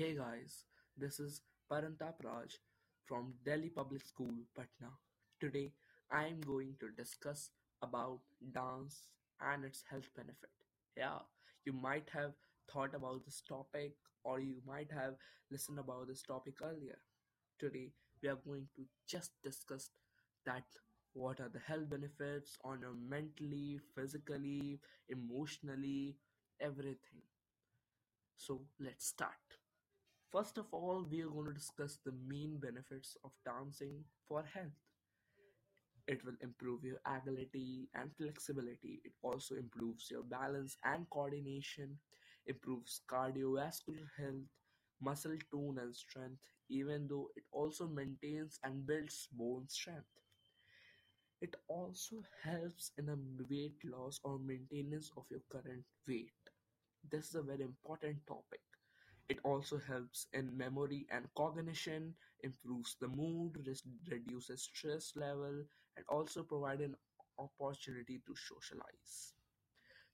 Hey guys, this is Parantap Raj from Delhi Public School, Patna. Today I am going to discuss about dance and its health benefit. Yeah, you might have thought about this topic or you might have listened about this topic earlier. Today we are going to just discuss that what are the health benefits on your mentally, physically, emotionally, everything. So let's start. First of all, we are going to discuss the main benefits of dancing for health. It will improve your agility and flexibility. It also improves your balance and coordination, improves cardiovascular health, muscle tone and strength, even though it also maintains and builds bone strength. It also helps in a weight loss or maintenance of your current weight. This is a very important topic. It also helps in memory and cognition, improves the mood, reduces stress level, and also provide an opportunity to socialize.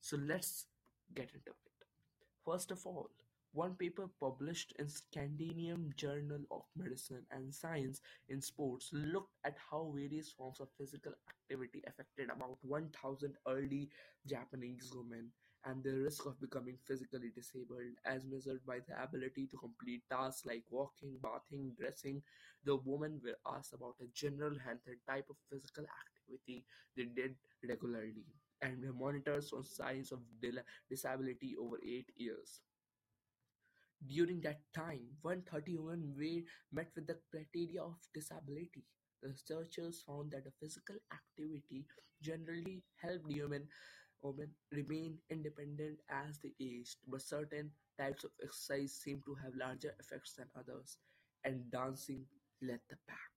So let's get into it. First of all, one paper published in Scandinavian Journal of Medicine and Science in Sports looked at how various forms of physical activity affected about 1000 early Japanese women and the risk of becoming physically disabled as measured by the ability to complete tasks like walking, bathing, dressing. The women were asked about a general health and type of physical activity they did regularly and were monitored on signs of disability over eight years. During that time, 130 women met with the criteria of disability. The researchers found that the physical activity generally helped women, women remain independent as they aged, but certain types of exercise seemed to have larger effects than others, and dancing led the pack.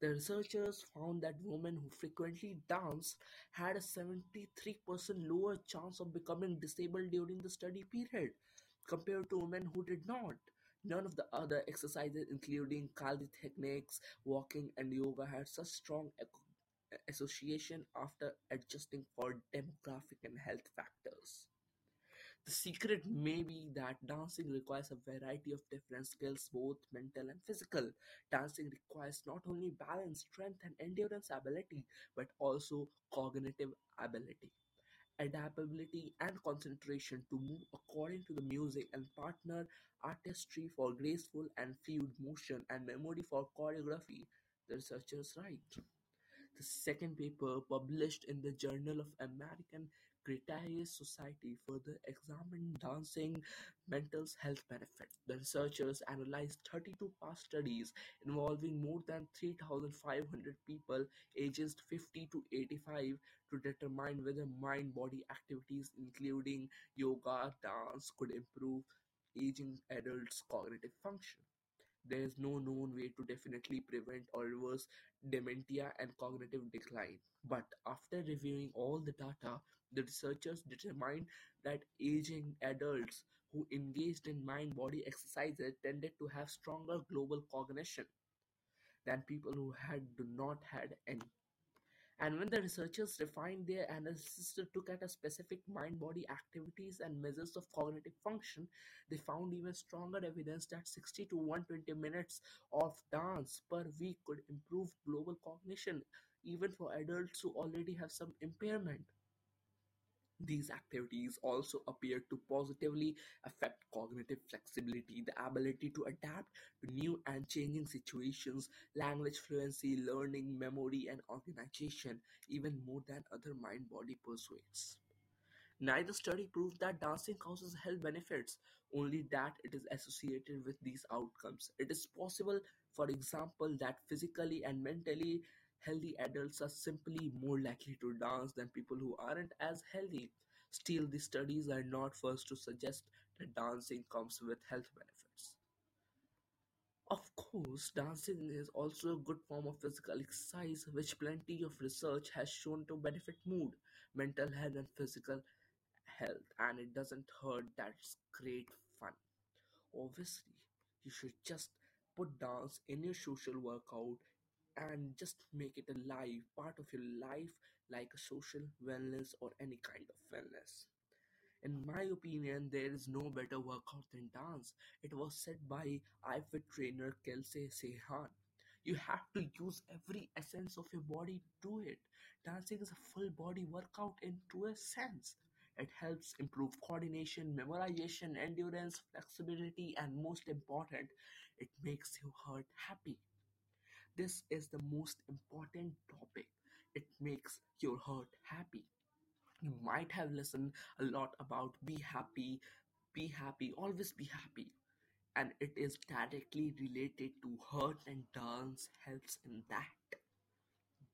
The researchers found that women who frequently danced had a 73% lower chance of becoming disabled during the study period compared to women who did not. None of the other exercises, including calisthenics, walking, and yoga, had such strong association after adjusting for demographic and health factors. The secret may be that dancing requires a variety of different skills, both mental and physical. Dancing requires not only balance, strength, and endurance ability, but also cognitive ability adaptability and concentration to move according to the music and partner artistry for graceful and fluid motion and memory for choreography the researchers write the second paper, published in the Journal of American Geriatrics Society, further examined dancing mental health benefits. The researchers analyzed 32 past studies involving more than 3,500 people ages 50 to 85 to determine whether mind-body activities including yoga, dance could improve aging adults' cognitive function. There is no known way to definitely prevent or reverse dementia and cognitive decline. But after reviewing all the data, the researchers determined that aging adults who engaged in mind body exercises tended to have stronger global cognition than people who had do not had any. And when the researchers refined their analysis to look at a specific mind-body activities and measures of cognitive function, they found even stronger evidence that 60 to 120 minutes of dance per week could improve global cognition, even for adults who already have some impairment. These activities also appear to positively affect cognitive flexibility, the ability to adapt to new and changing situations, language fluency, learning, memory, and organization, even more than other mind body pursuits. Neither study proved that dancing causes health benefits, only that it is associated with these outcomes. It is possible, for example, that physically and mentally healthy adults are simply more likely to dance than people who aren't as healthy. Still, these studies are not first to suggest that dancing comes with health benefits. Of course, dancing is also a good form of physical exercise, which plenty of research has shown to benefit mood, mental health, and physical health. And it doesn't hurt that it's great fun. Obviously, you should just put dance in your social workout and just make it a life part of your life, like a social wellness or any kind of wellness. In my opinion, there is no better workout than dance. It was said by iFit trainer Kelsey Sehan. You have to use every essence of your body to do it. Dancing is a full body workout in truest sense. It helps improve coordination, memorization, endurance, flexibility, and most important, it makes your heart happy. This is the most important topic. It makes your heart happy. You might have listened a lot about be happy, be happy, always be happy. And it is directly related to heart and dance helps in that.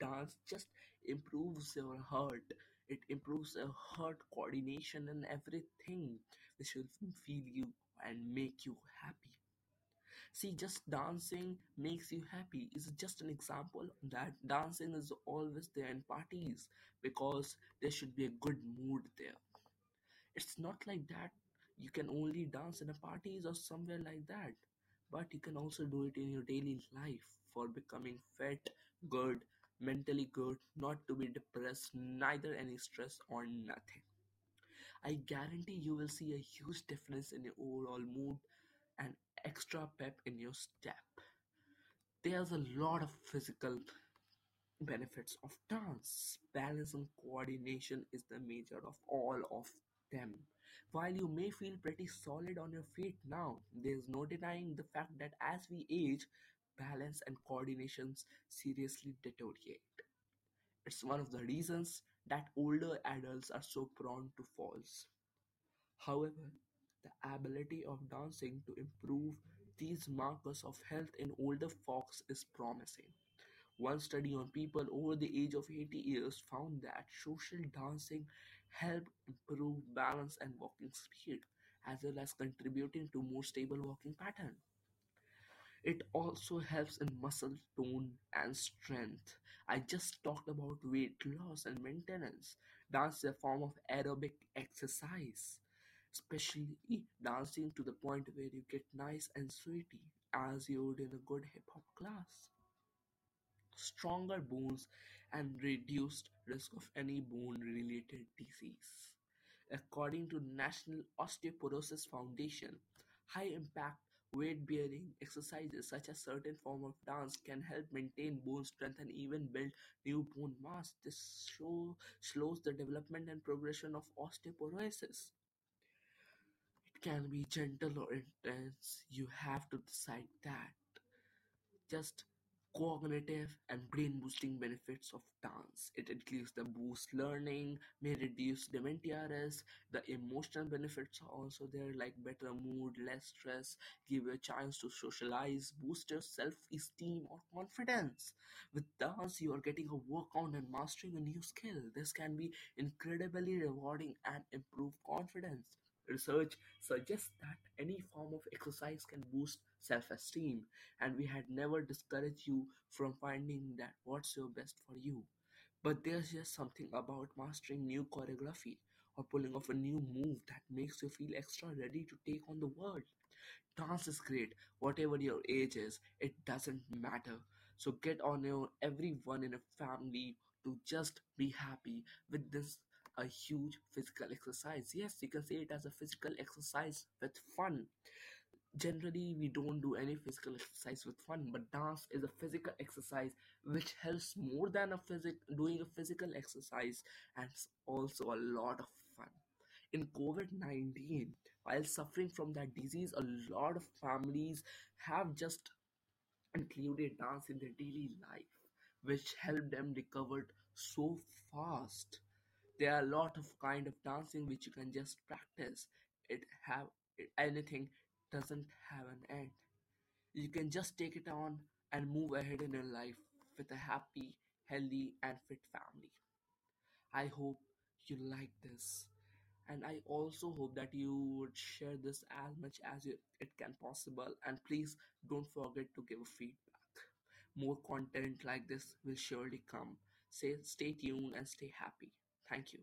Dance just improves your heart. It improves your heart coordination and everything. which will feel you and make you happy. See, just dancing makes you happy is just an example that dancing is always there in parties because there should be a good mood there. It's not like that you can only dance in a parties or somewhere like that, but you can also do it in your daily life for becoming fit, good, mentally good, not to be depressed, neither any stress or nothing. I guarantee you will see a huge difference in your overall mood and extra pep in your step. There's a lot of physical benefits of dance. Balance and coordination is the major of all of them. While you may feel pretty solid on your feet now, there's no denying the fact that as we age, balance and coordinations seriously deteriorate. It's one of the reasons that older adults are so prone to falls. However, the ability of dancing to improve these markers of health in older folks is promising. One study on people over the age of 80 years found that social dancing helped improve balance and walking speed, as well as contributing to more stable walking pattern. It also helps in muscle tone and strength. I just talked about weight loss and maintenance. Dance is a form of aerobic exercise, especially dancing to the point where you get nice and sweaty as you would in a good hip hop class stronger bones and reduced risk of any bone-related disease. According to National Osteoporosis Foundation, high-impact weight-bearing exercises such as certain form of dance can help maintain bone strength and even build new bone mass. This show slows the development and progression of osteoporosis. Can be gentle or intense. You have to decide that. Just cognitive and brain boosting benefits of dance. It includes the boost learning, may reduce dementia risk. The emotional benefits are also there, like better mood, less stress, give you a chance to socialize, boost your self-esteem or confidence. With dance, you are getting a workout and mastering a new skill. This can be incredibly rewarding and improve confidence. Research suggests that any form of exercise can boost self esteem, and we had never discouraged you from finding that what's your best for you. But there's just something about mastering new choreography or pulling off a new move that makes you feel extra ready to take on the world. Dance is great, whatever your age is, it doesn't matter. So get on your everyone in a family to just be happy with this a huge physical exercise. Yes, you can say it as a physical exercise with fun. Generally, we don't do any physical exercise with fun, but dance is a physical exercise which helps more than a physic doing a physical exercise and also a lot of fun. In COVID 19, while suffering from that disease, a lot of families have just included dance in their daily life, which helped them recover so fast. There are a lot of kind of dancing which you can just practice. It have it, anything doesn't have an end. You can just take it on and move ahead in your life with a happy, healthy, and fit family. I hope you like this. And I also hope that you would share this as much as you, it can possible. And please don't forget to give feedback. More content like this will surely come. Say, stay tuned and stay happy. Thank you.